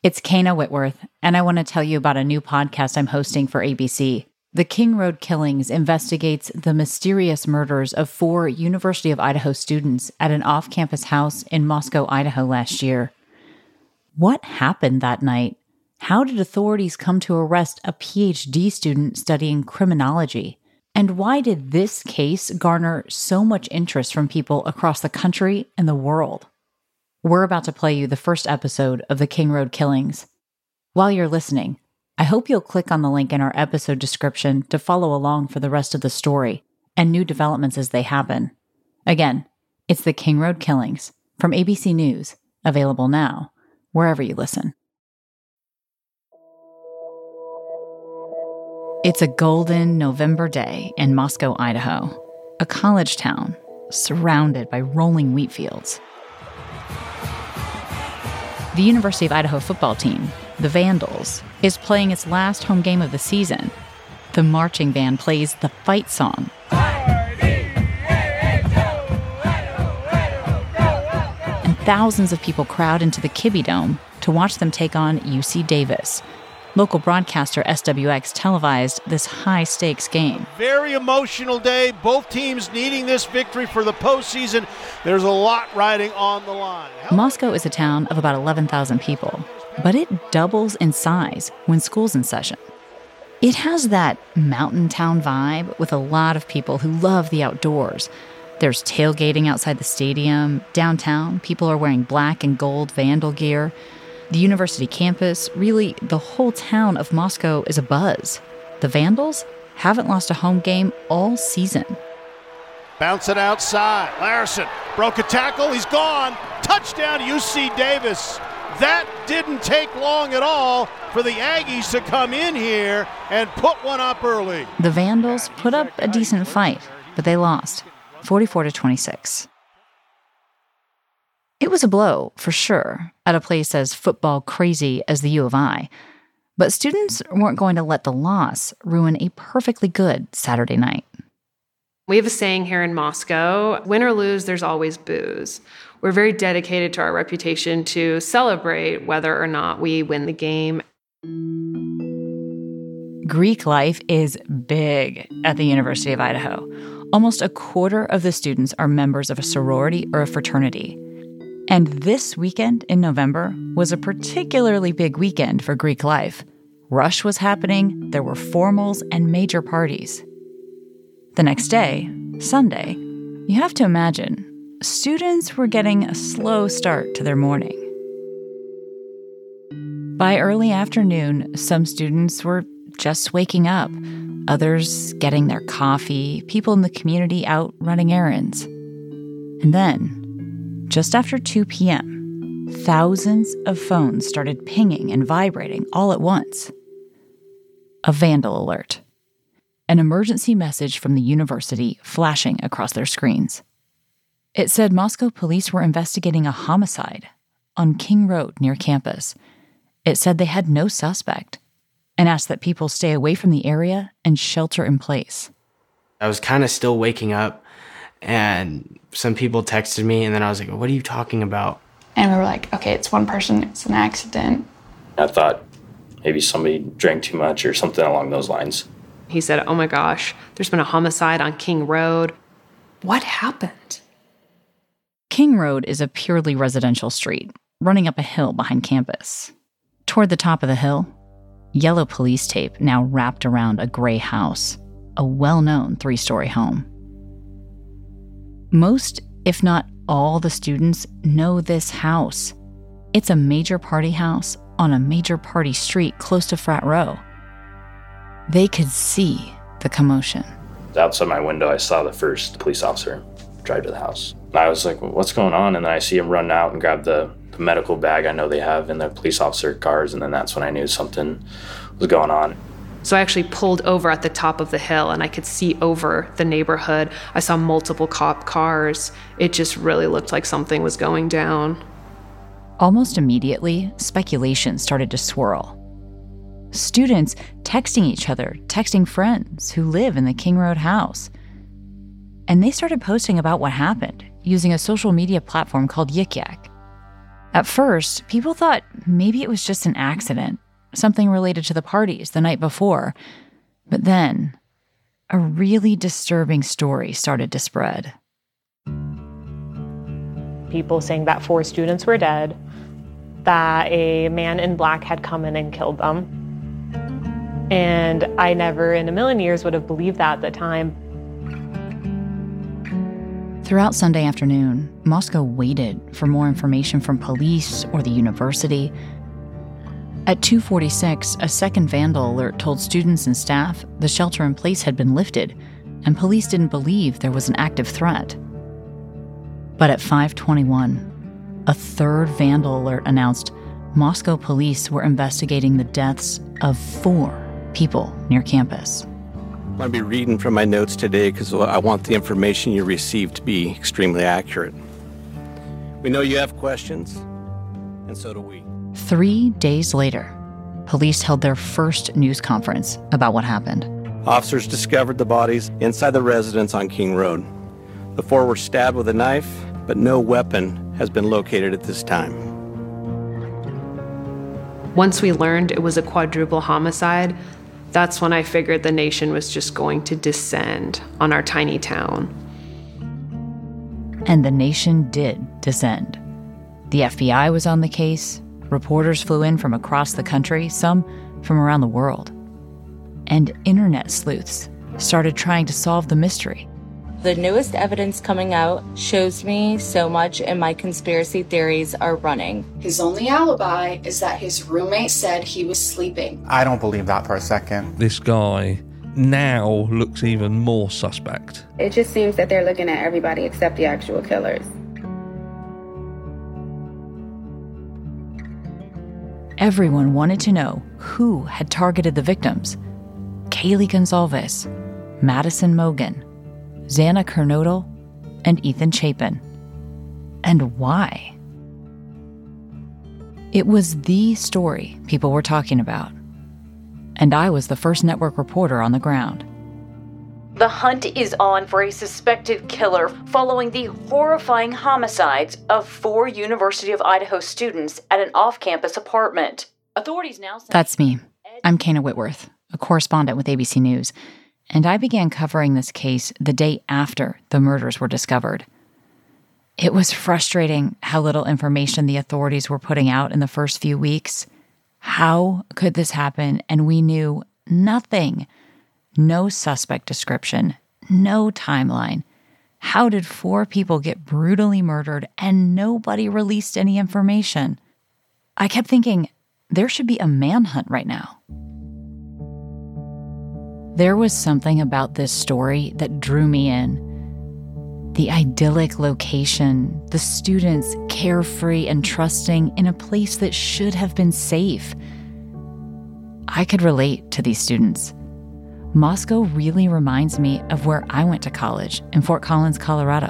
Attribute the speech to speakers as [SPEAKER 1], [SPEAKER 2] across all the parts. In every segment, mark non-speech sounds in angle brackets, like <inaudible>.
[SPEAKER 1] It's Kayna Whitworth, and I want to tell you about a new podcast I'm hosting for ABC. The King Road Killings investigates the mysterious murders of four University of Idaho students at an off campus house in Moscow, Idaho last year. What happened that night? How did authorities come to arrest a PhD student studying criminology? And why did this case garner so much interest from people across the country and the world? We're about to play you the first episode of the King Road Killings. While you're listening, I hope you'll click on the link in our episode description to follow along for the rest of the story and new developments as they happen. Again, it's the King Road Killings from ABC News, available now, wherever you listen. It's a golden November day in Moscow, Idaho, a college town surrounded by rolling wheat fields. The University of Idaho football team, the Vandals, is playing its last home game of the season. The marching band plays the fight song. And thousands of people crowd into the Kibbie Dome to watch them take on UC Davis, Local broadcaster SWX televised this high stakes game.
[SPEAKER 2] Very emotional day. Both teams needing this victory for the postseason. There's a lot riding on the line.
[SPEAKER 1] Moscow is a town of about 11,000 people, but it doubles in size when school's in session. It has that mountain town vibe with a lot of people who love the outdoors. There's tailgating outside the stadium. Downtown, people are wearing black and gold vandal gear. The university campus, really, the whole town of Moscow is a buzz. The Vandals haven't lost a home game all season.
[SPEAKER 2] Bounce it outside. Larson broke a tackle. He's gone. Touchdown, UC Davis. That didn't take long at all for the Aggies to come in here and put one up early.
[SPEAKER 1] The Vandals put up a decent fight, but they lost 44 to 26. It was a blow, for sure, at a place as football crazy as the U of I. But students weren't going to let the loss ruin a perfectly good Saturday night.
[SPEAKER 3] We have a saying here in Moscow win or lose, there's always booze. We're very dedicated to our reputation to celebrate whether or not we win the game.
[SPEAKER 1] Greek life is big at the University of Idaho. Almost a quarter of the students are members of a sorority or a fraternity. And this weekend in November was a particularly big weekend for Greek life. Rush was happening, there were formals and major parties. The next day, Sunday, you have to imagine, students were getting a slow start to their morning. By early afternoon, some students were just waking up, others getting their coffee, people in the community out running errands. And then, just after 2 p.m., thousands of phones started pinging and vibrating all at once. A vandal alert. An emergency message from the university flashing across their screens. It said Moscow police were investigating a homicide on King Road near campus. It said they had no suspect and asked that people stay away from the area and shelter in place.
[SPEAKER 4] I was kind of still waking up and some people texted me and then I was like, what are you talking about?
[SPEAKER 5] And we were like, okay, it's one person, it's an accident.
[SPEAKER 6] I thought maybe somebody drank too much or something along those lines.
[SPEAKER 3] He said, oh my gosh, there's been a homicide on King Road. What happened?
[SPEAKER 1] King Road is a purely residential street running up a hill behind campus. Toward the top of the hill, yellow police tape now wrapped around a gray house, a well known three story home. Most, if not all, the students know this house. It's a major party house on a major party street close to Frat Row. They could see the commotion.
[SPEAKER 6] Outside my window, I saw the first police officer drive to the house. I was like, what's going on? And then I see him run out and grab the, the medical bag I know they have in the police officer cars. And then that's when I knew something was going on.
[SPEAKER 3] So I actually pulled over at the top of the hill and I could see over the neighborhood. I saw multiple cop cars. It just really looked like something was going down.
[SPEAKER 1] Almost immediately, speculation started to swirl. Students texting each other, texting friends who live in the King Road house. And they started posting about what happened using a social media platform called Yik Yak. At first, people thought maybe it was just an accident, something related to the parties the night before. But then, a really disturbing story started to spread.
[SPEAKER 7] People saying that four students were dead, that a man in black had come in and killed them. And I never in a million years would have believed that at the time.
[SPEAKER 1] Throughout Sunday afternoon, Moscow waited for more information from police or the university. At 2:46, a second vandal alert told students and staff the shelter in place had been lifted and police didn't believe there was an active threat. But at 5:21, a third vandal alert announced Moscow police were investigating the deaths of 4 people near campus.
[SPEAKER 8] I'm going to be reading from my notes today because I want the information you receive to be extremely accurate. We know you have questions, and so do we.
[SPEAKER 1] Three days later, police held their first news conference about what happened.
[SPEAKER 8] Officers discovered the bodies inside the residence on King Road. The four were stabbed with a knife, but no weapon has been located at this time.
[SPEAKER 3] Once we learned it was a quadruple homicide, that's when I figured the nation was just going to descend on our tiny town.
[SPEAKER 1] And the nation did descend. The FBI was on the case, reporters flew in from across the country, some from around the world. And internet sleuths started trying to solve the mystery.
[SPEAKER 9] The newest evidence coming out shows me so much, and my conspiracy theories are running.
[SPEAKER 10] His only alibi is that his roommate said he was sleeping.
[SPEAKER 11] I don't believe that for a second.
[SPEAKER 12] This guy now looks even more suspect.
[SPEAKER 13] It just seems that they're looking at everybody except the actual killers.
[SPEAKER 1] Everyone wanted to know who had targeted the victims Kaylee Goncalves, Madison Mogen, Xana Kernodle, and Ethan Chapin. And why? It was the story people were talking about. And I was the first network reporter on the ground.
[SPEAKER 14] The hunt is on for a suspected killer following the horrifying homicides of four University of Idaho students at an off campus apartment. Authorities now
[SPEAKER 1] That's me. I'm Kayna Whitworth, a correspondent with ABC News, and I began covering this case the day after the murders were discovered. It was frustrating how little information the authorities were putting out in the first few weeks. How could this happen? And we knew nothing. No suspect description, no timeline. How did four people get brutally murdered and nobody released any information? I kept thinking, there should be a manhunt right now. There was something about this story that drew me in. The idyllic location, the students carefree and trusting in a place that should have been safe. I could relate to these students. Moscow really reminds me of where I went to college in Fort Collins, Colorado.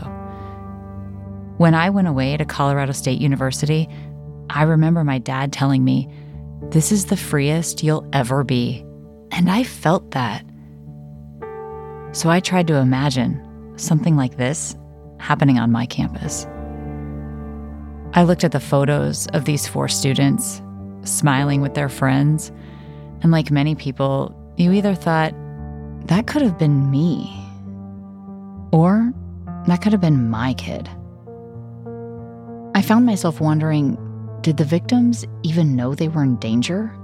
[SPEAKER 1] When I went away to Colorado State University, I remember my dad telling me, This is the freest you'll ever be. And I felt that. So I tried to imagine something like this happening on my campus. I looked at the photos of these four students smiling with their friends, and like many people, you either thought, that could have been me, or that could have been my kid. I found myself wondering did the victims even know they were in danger?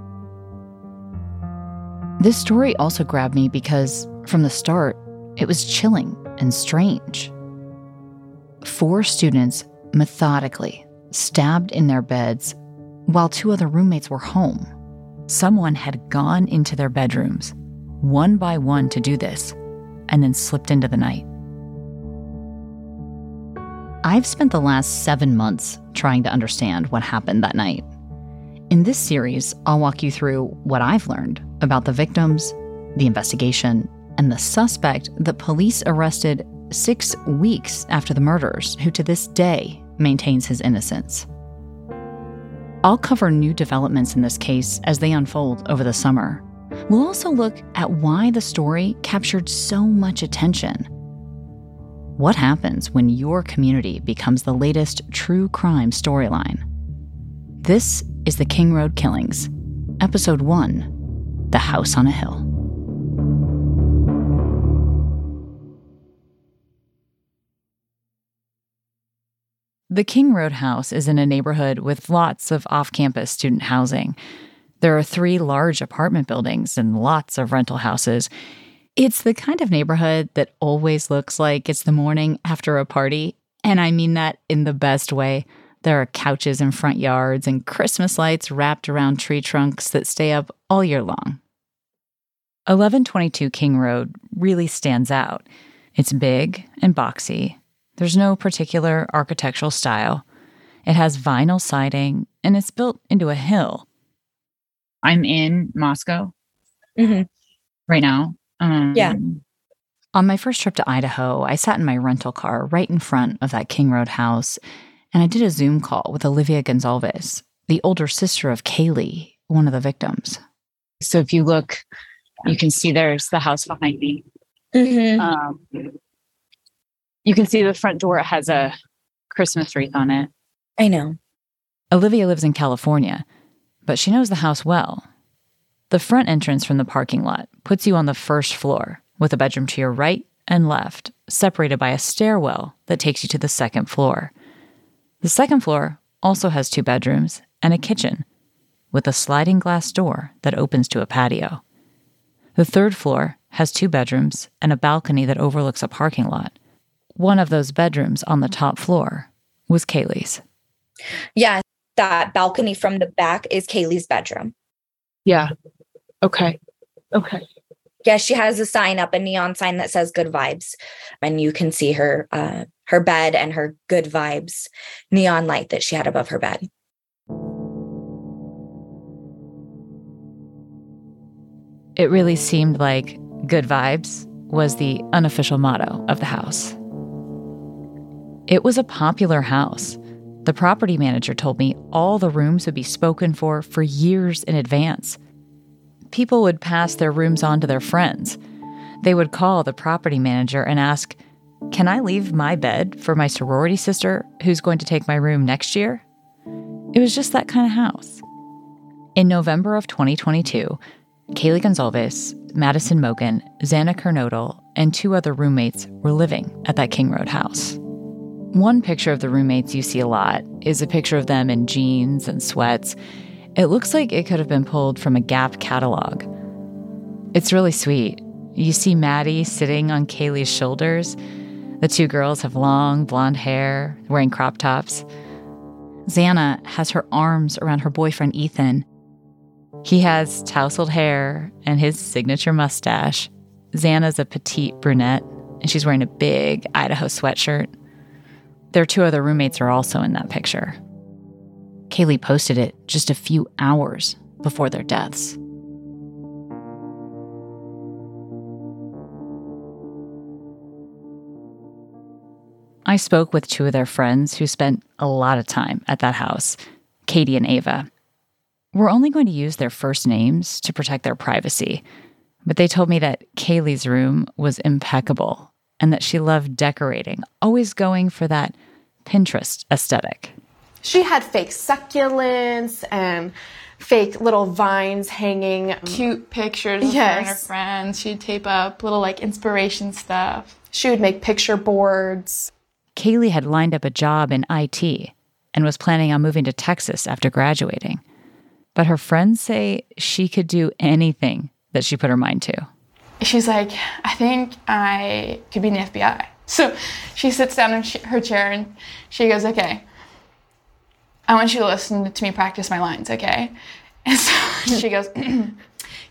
[SPEAKER 1] This story also grabbed me because, from the start, it was chilling and strange. Four students methodically stabbed in their beds while two other roommates were home. Someone had gone into their bedrooms, one by one, to do this, and then slipped into the night. I've spent the last seven months trying to understand what happened that night. In this series, I'll walk you through what I've learned about the victims, the investigation, and the suspect that police arrested six weeks after the murders, who to this day maintains his innocence. I'll cover new developments in this case as they unfold over the summer. We'll also look at why the story captured so much attention. What happens when your community becomes the latest true crime storyline? This is The King Road Killings, Episode 1 The House on a Hill. The King Road House is in a neighborhood with lots of off campus student housing. There are three large apartment buildings and lots of rental houses. It's the kind of neighborhood that always looks like it's the morning after a party, and I mean that in the best way. There are couches in front yards and Christmas lights wrapped around tree trunks that stay up all year long. 1122 King Road really stands out. It's big and boxy. There's no particular architectural style. It has vinyl siding and it's built into a hill. I'm in Moscow right now. Um,
[SPEAKER 15] Yeah.
[SPEAKER 1] On my first trip to Idaho, I sat in my rental car right in front of that King Road house, and I did a Zoom call with Olivia Goncalves, the older sister of Kaylee, one of the victims. So if you look, you can see there's the house behind me. Um, you can see the front door has a Christmas wreath on it.
[SPEAKER 15] I know.
[SPEAKER 1] Olivia lives in California, but she knows the house well. The front entrance from the parking lot puts you on the first floor, with a bedroom to your right and left, separated by a stairwell that takes you to the second floor. The second floor also has two bedrooms and a kitchen, with a sliding glass door that opens to a patio. The third floor has two bedrooms and a balcony that overlooks a parking lot. One of those bedrooms on the top floor was Kaylee's.
[SPEAKER 15] Yeah, that balcony from the back is Kaylee's bedroom.
[SPEAKER 1] Yeah. Okay. Okay.
[SPEAKER 15] Yeah, she has a sign up, a neon sign that says "Good Vibes," and you can see her uh, her bed and her "Good Vibes" neon light that she had above her bed.
[SPEAKER 1] It really seemed like good vibes was the unofficial motto of the house. It was a popular house. The property manager told me all the rooms would be spoken for for years in advance. People would pass their rooms on to their friends. They would call the property manager and ask, Can I leave my bed for my sorority sister who's going to take my room next year? It was just that kind of house. In November of 2022, Kaylee Goncalves, Madison Mogen, Xana Kernodle, and two other roommates were living at that King Road house. One picture of the roommates you see a lot is a picture of them in jeans and sweats. It looks like it could have been pulled from a Gap catalog. It's really sweet. You see Maddie sitting on Kaylee's shoulders. The two girls have long blonde hair, wearing crop tops. Xana has her arms around her boyfriend Ethan. He has tousled hair and his signature mustache. Xana's a petite brunette, and she's wearing a big Idaho sweatshirt. Their two other roommates are also in that picture. Kaylee posted it just a few hours before their deaths. I spoke with two of their friends who spent a lot of time at that house, Katie and Ava. We're only going to use their first names to protect their privacy, but they told me that Kaylee's room was impeccable and that she loved decorating, always going for that Pinterest aesthetic.
[SPEAKER 16] She had fake succulents and fake little vines hanging.
[SPEAKER 5] Cute pictures of her and her friends. She'd tape up little like inspiration stuff.
[SPEAKER 16] She would make picture boards.
[SPEAKER 1] Kaylee had lined up a job in IT and was planning on moving to Texas after graduating. But her friends say she could do anything that she put her mind to.
[SPEAKER 5] She's like, I think I could be in the FBI. So she sits down in her chair and she goes, Okay, I want you to listen to me practice my lines, okay? <laughs> And so she goes, <clears throat>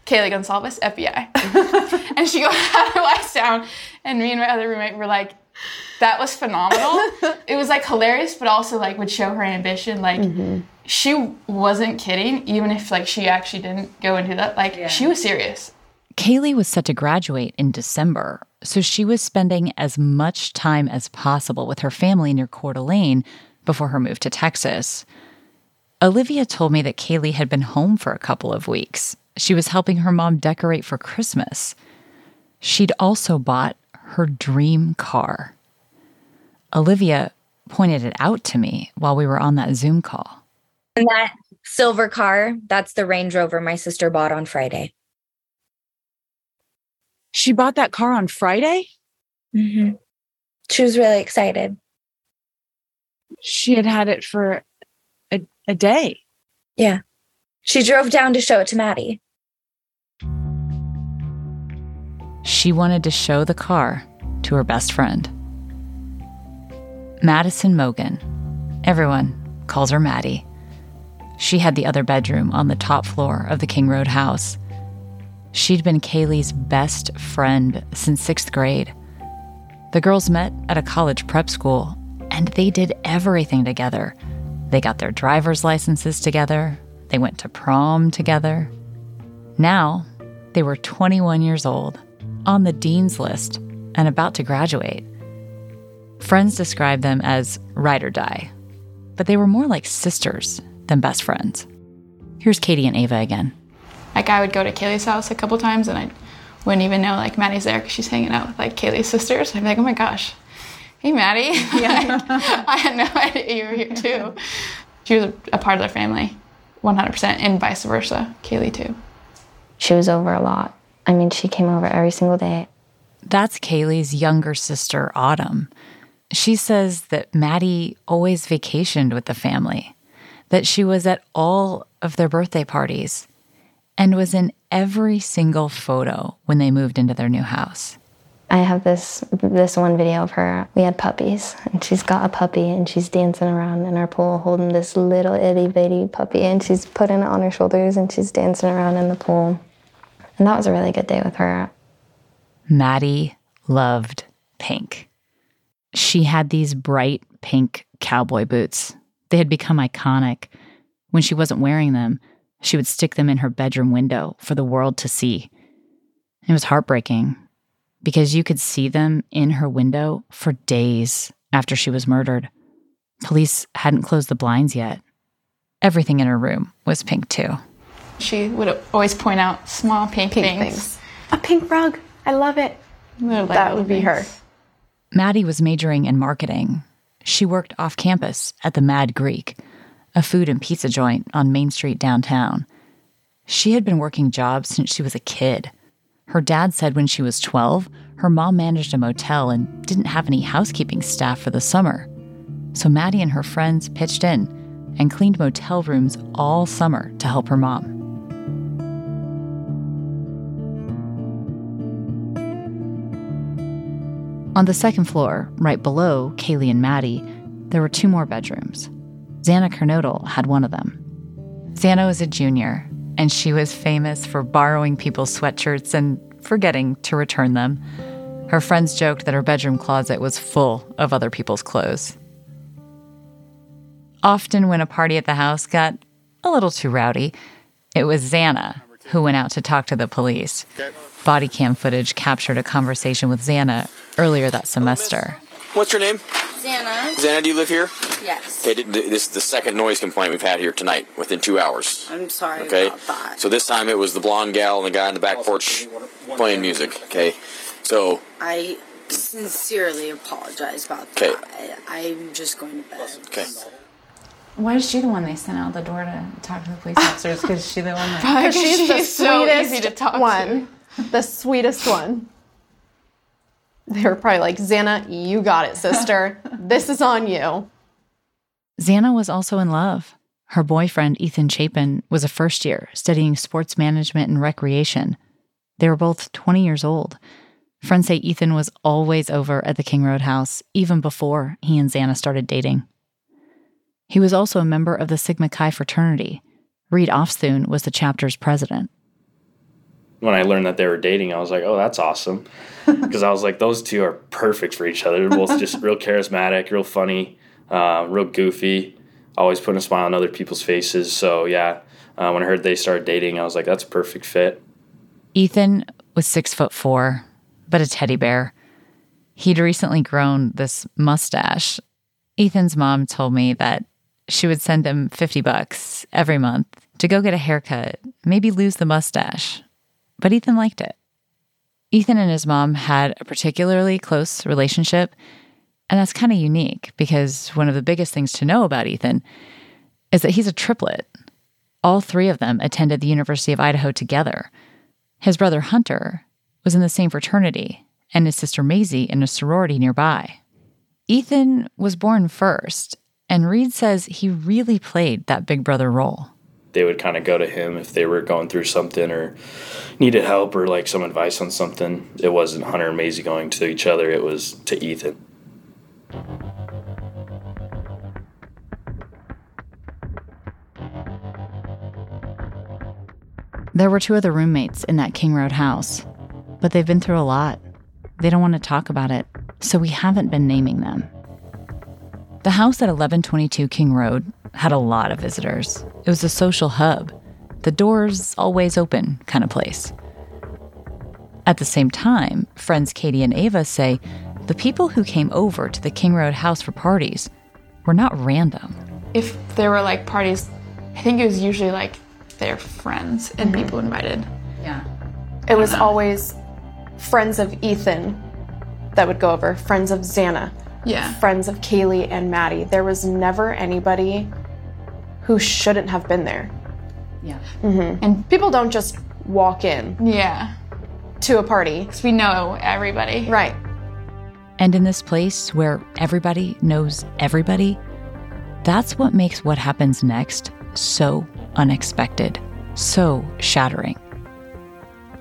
[SPEAKER 5] Kaylee Goncalves, FBI. <laughs> and she goes, <laughs> How do I sound? And me and my other roommate were like, That was phenomenal. it was like hilarious, but also like would show her ambition. Like, mm-hmm. she wasn't kidding, even if like she actually didn't go into that. Like, she was serious.
[SPEAKER 1] Kaylee was set to graduate in December, so she was spending as much time as possible with her family near Coeur d'Alene before her move to Texas. Olivia told me that Kaylee had been home for a couple of weeks. She was helping her mom decorate for Christmas. She'd also bought her dream car. Olivia pointed it out to me while we were on that Zoom call.
[SPEAKER 15] And that Silver car. That's the Range Rover my sister bought on Friday.
[SPEAKER 1] She bought that car on Friday?
[SPEAKER 15] Mm-hmm. She was really excited.
[SPEAKER 1] She had had it for a, a day.
[SPEAKER 15] Yeah. She drove down to show it to Maddie.
[SPEAKER 1] She wanted to show the car to her best friend. Madison Mogen. Everyone calls her Maddie. She had the other bedroom on the top floor of the King Road house. She'd been Kaylee's best friend since sixth grade. The girls met at a college prep school and they did everything together. They got their driver's licenses together, they went to prom together. Now, they were 21 years old, on the dean's list, and about to graduate. Friends describe them as ride or die, but they were more like sisters than best friends. Here's Katie and Ava again.
[SPEAKER 5] Like I would go to Kaylee's house a couple times and I wouldn't even know like Maddie's there because she's hanging out with like Kaylee's sisters. I'd be like, oh my gosh, hey Maddie. <laughs> Yeah, I had no <laughs> idea you were here too. She was a part of the family, 100%, and vice versa, Kaylee too.
[SPEAKER 13] She was over a lot. I mean, she came over every single day.
[SPEAKER 1] That's Kaylee's younger sister, Autumn. She says that Maddie always vacationed with the family, that she was at all of their birthday parties, and was in every single photo when they moved into their new house.
[SPEAKER 13] I have this this one video of her. We had puppies, and she's got a puppy, and she's dancing around in our pool holding this little itty bitty puppy, and she's putting it on her shoulders, and she's dancing around in the pool. And that was a really good day with her.
[SPEAKER 1] Maddie loved pink. She had these bright pink cowboy boots. They had become iconic. When she wasn't wearing them, she would stick them in her bedroom window for the world to see. It was heartbreaking because you could see them in her window for days after she was murdered. Police hadn't closed the blinds yet. Everything in her room was pink too.
[SPEAKER 5] She would always point out small pink,
[SPEAKER 16] Pink
[SPEAKER 5] things.
[SPEAKER 16] things. A pink rug. I love it.
[SPEAKER 5] Little,
[SPEAKER 16] That would be her.
[SPEAKER 1] Maddie was majoring in marketing. She worked off campus at the Mad Greek, a food and pizza joint on Main Street downtown. She had been working jobs since she was a kid. Her dad said when she was 12, her mom managed a motel and didn't have any housekeeping staff for the summer. So Maddie and her friends pitched in and cleaned motel rooms all summer to help her mom. On the second floor, right below Kaylee and Maddie, there were two more bedrooms. Xana Kernodle had one of them. Xana was a junior, and she was famous for borrowing people's sweatshirts and forgetting to return them. Her friends joked that her bedroom closet was full of other people's clothes. Often, when a party at the house got a little too rowdy, it was Xana who went out to talk to the police. Body cam footage captured a conversation with Xana earlier that semester.
[SPEAKER 17] What's your name?
[SPEAKER 18] Xana.
[SPEAKER 17] Xana, do you live here?
[SPEAKER 18] Yes.
[SPEAKER 17] Okay, th- th- this is the second noise complaint we've had here tonight within two hours.
[SPEAKER 18] I'm sorry
[SPEAKER 17] Okay?
[SPEAKER 18] about that.
[SPEAKER 17] So this time it was the blonde gal and the guy on the back porch playing music. Okay? So,
[SPEAKER 18] I sincerely apologize about
[SPEAKER 17] Okay.
[SPEAKER 18] that. I, I'm just going to bed.
[SPEAKER 17] okay.
[SPEAKER 1] Why is she the one they sent out the door to talk to the police <laughs> officers? Because she the one that.
[SPEAKER 16] Because <laughs> she's, the
[SPEAKER 5] so
[SPEAKER 16] sweetest
[SPEAKER 5] easy to talk
[SPEAKER 16] one. The sweetest one. They were probably like, Xana, you got it, sister. <laughs> this is on you.
[SPEAKER 1] Xana was also in love. Her boyfriend, Ethan Chapin, was a first year studying sports management and recreation. They were both 20 years old. Friends say Ethan was always over at the King Road house, even before he and Xana started dating. He was also a member of the Sigma Chi fraternity. Reed Ofthun was the chapter's president.
[SPEAKER 6] When I learned that they were dating, I was like, oh, that's awesome. <laughs> Because I was like, those two are perfect for each other. They're both just real charismatic, real funny, uh, real goofy, always putting a smile on other people's faces. So, yeah, uh, when I heard they started dating, I was like, that's a perfect fit.
[SPEAKER 1] Ethan was six foot four, but a teddy bear. He'd recently grown this mustache. Ethan's mom told me that she would send him 50 bucks every month to go get a haircut, maybe lose the mustache. But Ethan liked it. Ethan and his mom had a particularly close relationship, and that's kind of unique because one of the biggest things to know about Ethan is that he's a triplet. All three of them attended the University of Idaho together. His brother Hunter was in the same fraternity, and his sister Maizie in a sorority nearby. Ethan was born first, and Reed says he really played that big brother role.
[SPEAKER 6] They would kind of go to him if they were going through something or needed help or like some advice on something. It wasn't Hunter and Maizie going to each other, it was to Ethan.
[SPEAKER 1] There were two other roommates in that King Road house, but they've been through a lot. They don't want to talk about it, so we haven't been naming them. The house at 1122 King Road had a lot of visitors. It was a social hub, the doors always open kind of place. At the same time, friends Katie and Ava say the people who came over to the King Road house for parties were not random.
[SPEAKER 5] If there were like parties, I think it was usually like their friends and
[SPEAKER 16] Mm-hmm.
[SPEAKER 5] people invited.
[SPEAKER 1] Yeah.
[SPEAKER 16] It was always friends of Ethan that would go over, friends of Xana,
[SPEAKER 5] Yeah.
[SPEAKER 16] friends of Kaylee and Maddie. There was never anybody who shouldn't have been there.
[SPEAKER 1] Yeah.
[SPEAKER 16] Mm-hmm. And people don't just walk in
[SPEAKER 5] Yeah.
[SPEAKER 16] to a party.
[SPEAKER 5] Because we know everybody.
[SPEAKER 16] Right.
[SPEAKER 1] And in this place where everybody knows everybody, that's what makes what happens next so unexpected, so shattering.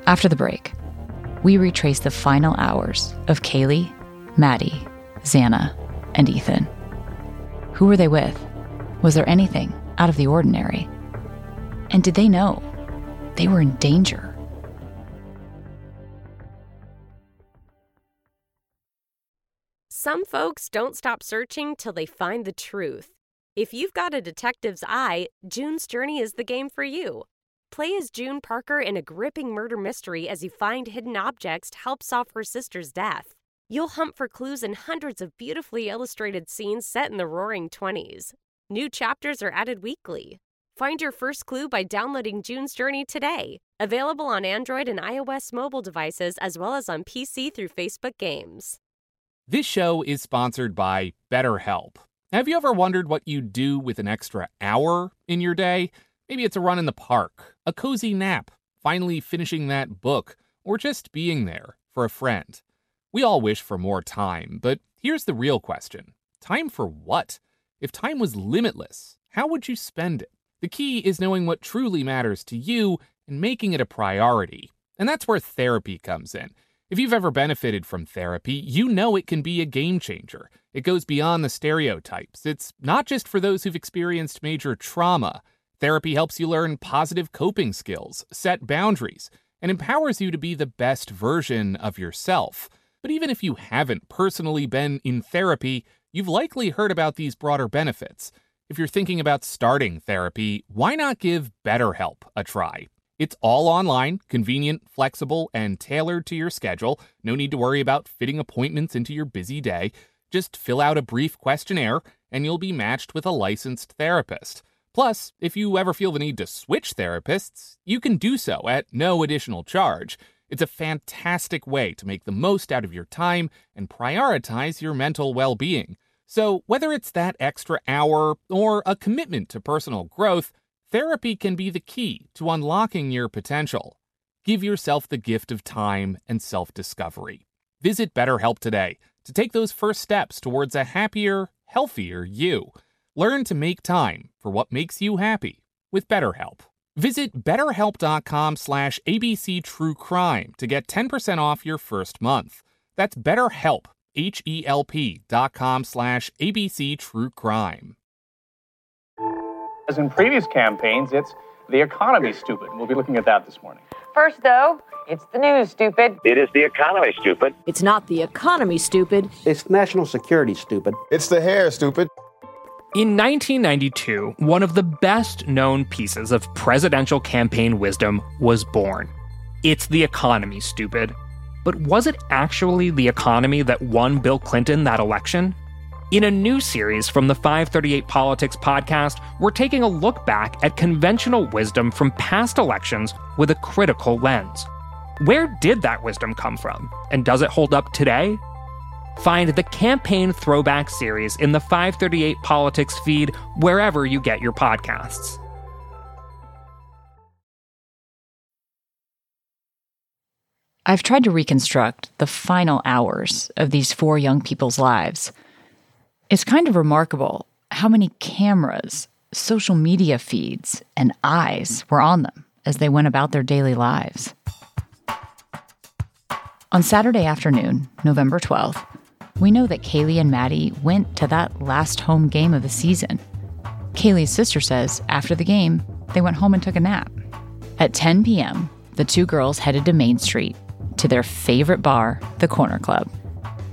[SPEAKER 1] After the break, we retrace the final hours of Kaylee, Maddie, Xana, and Ethan. Who were they with? Was there anything out of the ordinary? And did they know they were in danger?
[SPEAKER 19] Some folks don't stop searching till they find the truth. If you've got a detective's eye, June's Journey is the game for you. Play as June Parker in a gripping murder mystery as you find hidden objects to help solve her sister's death. You'll hunt for clues in hundreds of beautifully illustrated scenes set in the roaring 20s. New chapters are added weekly. Find your first clue by downloading June's Journey today. Available on Android and iOS mobile devices as well as on PC through Facebook Games.
[SPEAKER 20] This show is sponsored by BetterHelp. Have you ever wondered what you'd do with an extra hour in your day? Maybe it's a run in the park, a cozy nap, finally finishing that book, or just being there for a friend. We all wish for more time, but here's the real question time for what? If time was limitless, how would you spend it? The key is knowing what truly matters to you and making it a priority. And that's where therapy comes in. If you've ever benefited from therapy, you know it can be a game changer. It goes beyond the stereotypes. It's not just for those who've experienced major trauma. Therapy helps you learn positive coping skills, set boundaries, and empowers you to be the best version of yourself. But even if you haven't personally been in therapy, you've likely heard about these broader benefits. If you're thinking about starting therapy, why not give BetterHelp a try? It's all online, convenient, flexible, and tailored to your schedule. No need to worry about fitting appointments into your busy day. Just fill out a brief questionnaire, and you'll be matched with a licensed therapist. Plus, if you ever feel the need to switch therapists, you can do so at no additional charge. It's a fantastic way to make the most out of your time and prioritize your mental well being. So, whether it's that extra hour or a commitment to personal growth, therapy can be the key to unlocking your potential. Give yourself the gift of time and self discovery. Visit BetterHelp today to take those first steps towards a happier, healthier you. Learn to make time for what makes you happy with BetterHelp. Visit betterhelp.com slash abctruecrime to get 10% off your first month. That's betterhelp, H-E-L-P dot com slash abctruecrime.
[SPEAKER 21] As in previous campaigns, it's the economy, stupid. We'll be looking at that this morning.
[SPEAKER 22] First, though, it's the news, stupid.
[SPEAKER 23] It is the economy, stupid.
[SPEAKER 22] It's not the economy, stupid.
[SPEAKER 24] It's national security, stupid.
[SPEAKER 25] It's the hair, stupid.
[SPEAKER 26] In 1992, one of the best known pieces of presidential campaign wisdom was born. It's the economy, stupid. But was it actually the economy that won Bill Clinton that election? In a new series from the 538 Politics podcast, we're taking a look back at conventional wisdom from past elections with a critical lens. Where did that wisdom come from? And does it hold up today? Find the Campaign Throwback series in the 538 Politics feed wherever you get your podcasts.
[SPEAKER 1] I've tried to reconstruct the final hours of these four young people's lives. It's kind of remarkable how many cameras, social media feeds, and eyes were on them as they went about their daily lives. On Saturday afternoon, November 12th, we know that Kaylee and Maddie went to that last home game of the season. Kaylee's sister says after the game, they went home and took a nap. At 10 p.m., the two girls headed to Main Street to their favorite bar, the Corner Club.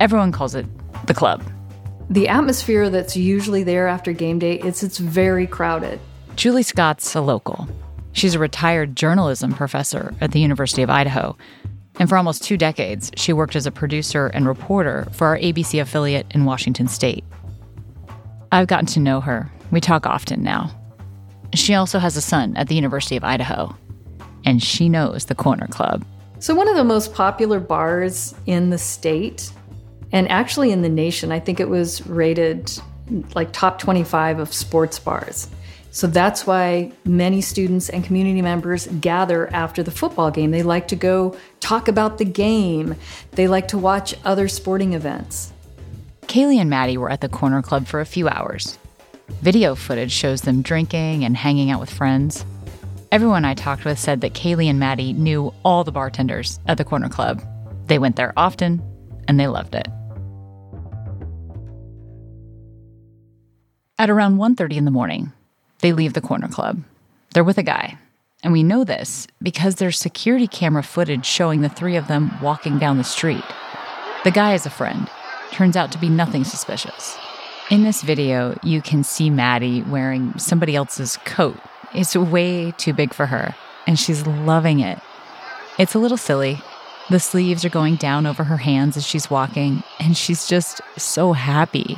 [SPEAKER 1] Everyone calls it the club.
[SPEAKER 27] The atmosphere that's usually there after game day, it's it's very crowded.
[SPEAKER 1] Julie Scott's a local. She's a retired journalism professor at the University of Idaho. And for almost two decades, she worked as a producer and reporter for our ABC affiliate in Washington state. I've gotten to know her. We talk often now. She also has a son at the University of Idaho, and she knows the Corner Club.
[SPEAKER 27] So, one of the most popular bars in the state, and actually in the nation, I think it was rated like top 25 of sports bars. So that's why many students and community members gather after the football game. They like to go talk about the game, they like to watch other sporting events.
[SPEAKER 1] Kaylee and Maddie were at the Corner Club for a few hours. Video footage shows them drinking and hanging out with friends. Everyone I talked with said that Kaylee and Maddie knew all the bartenders at the Corner Club. They went there often and they loved it. At around 1:30 in the morning, they leave the Corner Club. They're with a guy. And we know this because there's security camera footage showing the three of them walking down the street. The guy is a friend. Turns out to be nothing suspicious. In this video, you can see Maddie wearing somebody else's coat. It's way too big for her, and she's loving it. It's a little silly. The sleeves are going down over her hands as she's walking, and she's just so happy.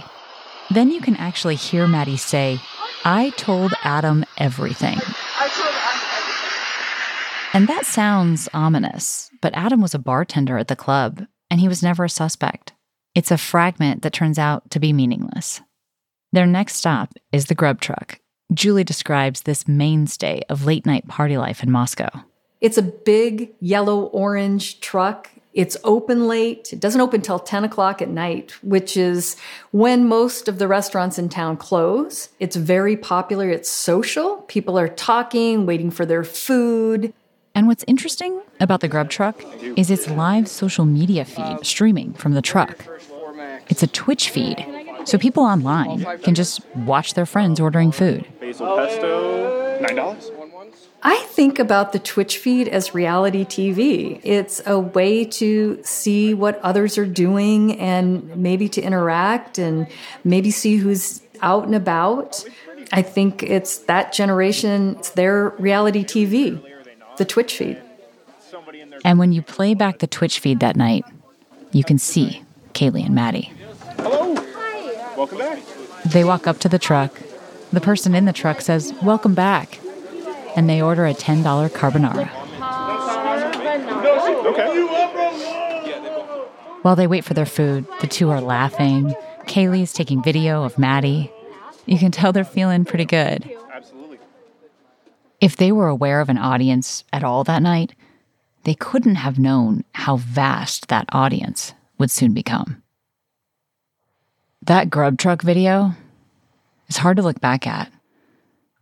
[SPEAKER 1] Then you can actually hear Maddie say, I told Adam everything. And that sounds ominous, but Adam was a bartender at the club, and he was never a suspect. It's a fragment that turns out to be meaningless. Their next stop is the grub truck. Julie describes this mainstay of late night party life in Moscow.
[SPEAKER 27] It's a big yellow orange truck. It's open late. It doesn't open till 10 o'clock at night, which is when most of the restaurants in town close. It's very popular. It's social. People are talking, waiting for their food.
[SPEAKER 1] And what's interesting about the Grub Truck is its live social media feed streaming from the truck. It's a Twitch feed, so people online can just watch their friends ordering food.
[SPEAKER 21] Basil pesto, nine dollars.
[SPEAKER 27] I think about the Twitch feed as reality TV. It's a way to see what others are doing and maybe to interact and maybe see who's out and about. I think it's that generation, it's their reality TV, the Twitch feed.
[SPEAKER 1] And when you play back the Twitch feed that night, you can see Kaylee and Maddie.
[SPEAKER 21] Hello. Hi. Welcome back.
[SPEAKER 1] They walk up to the truck. The person in the truck says, Welcome back. And they order a $10 carbonara. While they wait for their food, the two are laughing. Kaylee's taking video of Maddie. You can tell they're feeling pretty good.
[SPEAKER 21] Absolutely.
[SPEAKER 1] If they were aware of an audience at all that night, they couldn't have known how vast that audience would soon become. That grub truck video is hard to look back at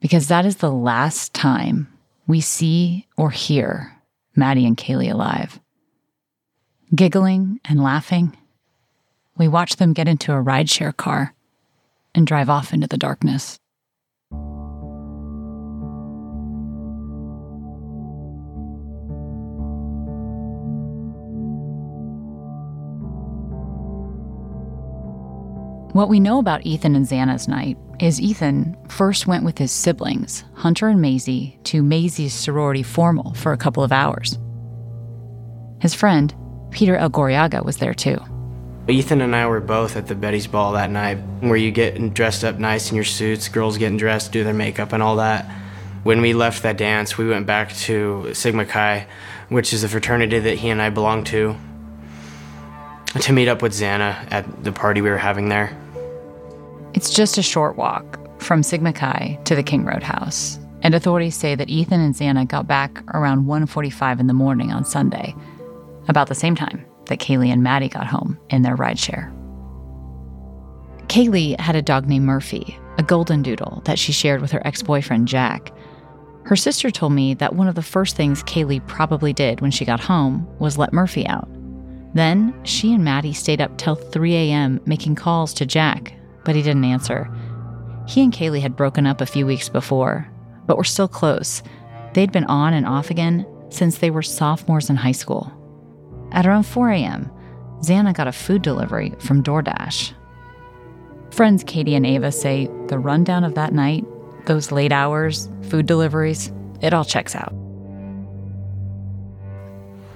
[SPEAKER 1] because that is the last time we see or hear Maddie and Kaylee alive. Giggling and laughing, we watch them get into a rideshare car and drive off into the darkness. What we know about Ethan and Xana's night is Ethan first went with his siblings, Hunter and Maizie, to Maizie's sorority formal for a couple of hours. His friend, Peter Elgoriaga, was there too.
[SPEAKER 28] Ethan and I were both at the Betty's Ball that night, where you get dressed up nice in your suits, girls getting dressed, do their makeup, and all that. When we left that dance, we went back to Sigma Chi, which is the fraternity that he and I belong to, to meet up with Xana at the party we were having there.
[SPEAKER 1] It's just a short walk from Sigma Chi to the King Road house, and authorities say that Ethan and Xana got back around 1:45 in the morning on Sunday. about the same time that Kaylee and Maddie got home in their rideshare. Kaylee had a dog named Murphy, a golden doodle that she shared with her ex boyfriend, Jack. Her sister told me that one of the first things Kaylee probably did when she got home was let Murphy out. Then she and Maddie stayed up till 3 a.m. making calls to Jack, but he didn't answer. He and Kaylee had broken up a few weeks before, but were still close. They'd been on and off again since they were sophomores in high school. At around 4 a.m., Xana got a food delivery from DoorDash. Friends Katie and Ava say the rundown of that night, those late hours, food deliveries, it all checks out.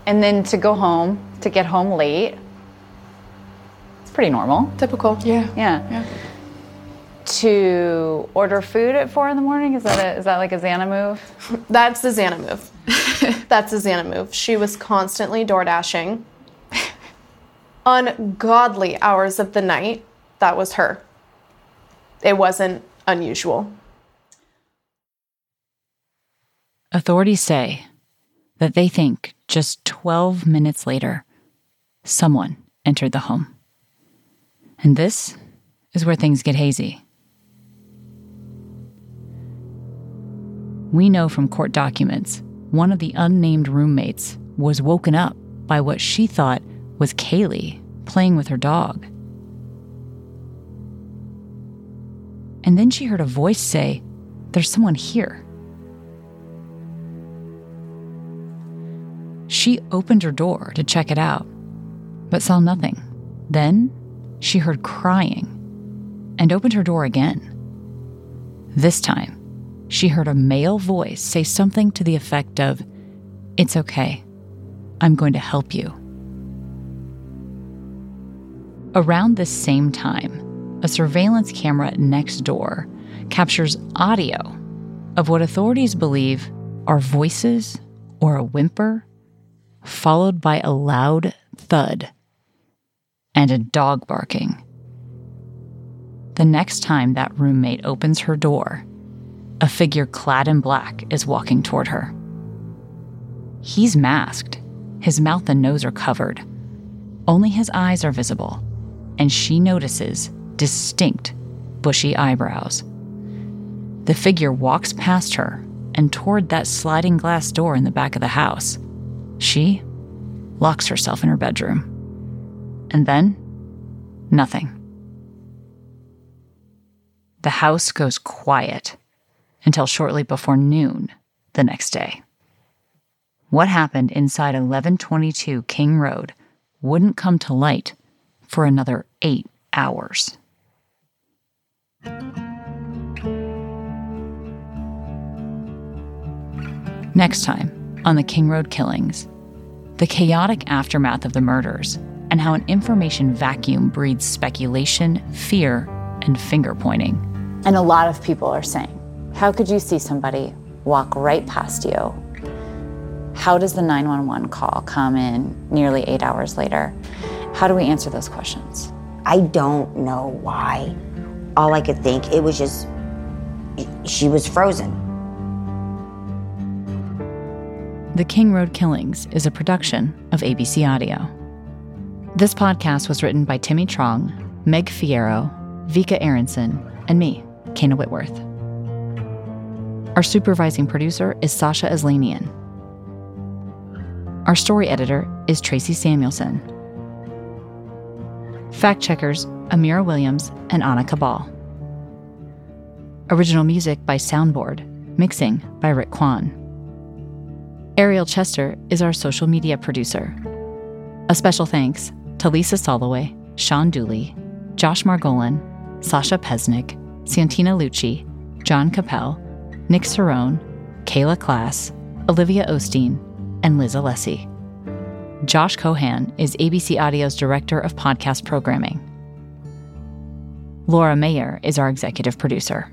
[SPEAKER 29] And then to go home, to get home late, pretty normal.
[SPEAKER 5] Typical. Yeah.
[SPEAKER 29] Yeah.
[SPEAKER 5] Yeah.
[SPEAKER 29] To order food at four in the morning, is that a, is that like a Xana move?
[SPEAKER 16] That's the Xana move. <laughs> That's the Xana move. She was constantly door dashing. Ungodly hours of the night, that was her. It wasn't unusual.
[SPEAKER 1] Authorities say that they think just 12 minutes later, someone entered the home. And this is where things get hazy. We know from court documents one of the unnamed roommates was woken up by what she thought was Kaylee playing with her dog. And then she heard a voice say, There's someone here. She opened her door to check it out, but saw nothing. Then she heard crying and opened her door again. This time, she heard a male voice say something to the effect of, It's okay. I'm going to help you. Around this same time, a surveillance camera next door captures audio of what authorities believe are voices or a whimper, followed by a loud thud and a dog barking. The next time that roommate opens her door, a figure clad in black is walking toward her. He's masked, his mouth and nose are covered. Only his eyes are visible, and she notices distinct bushy eyebrows. The figure walks past her and toward that sliding glass door in the back of the house. She locks herself in her bedroom. And then, nothing. The house goes quiet until shortly before noon the next day. What happened inside 1122 King Road wouldn't come to light for another eight hours. Next time on the King Road killings, the chaotic aftermath of the murders and how an information vacuum breeds speculation, fear, and finger pointing.
[SPEAKER 29] And a lot of people are saying, how could you see somebody walk right past you? How does the 911 call come in nearly eight hours later? How do we answer those questions?
[SPEAKER 30] I don't know why. All I could think, it was just, she was frozen.
[SPEAKER 1] The King Road Killings is a production of ABC Audio. This podcast was written by Timmy Trong, Meg Fierro, Vika Aronson, and me, Kayna Whitworth. Our supervising producer is Sasha Aslanian. Our story editor is Tracy Samuelson. Fact checkers Amira Williams and Anna Cabal. Original music by Soundboard, mixing by Rick Kwan. Ariel Chester is our social media producer. A special thanks to Lisa Soloway, Sean Dooley, Josh Margolin, Sasha Pesnick, Santina Lucci, John Capel, Nick Cerrone, Kayla Klass, Olivia Osteen, and Liz Alessi. Josh Cohan is ABC Audio's Director of Podcast Programming. Laura Mayer is our executive producer.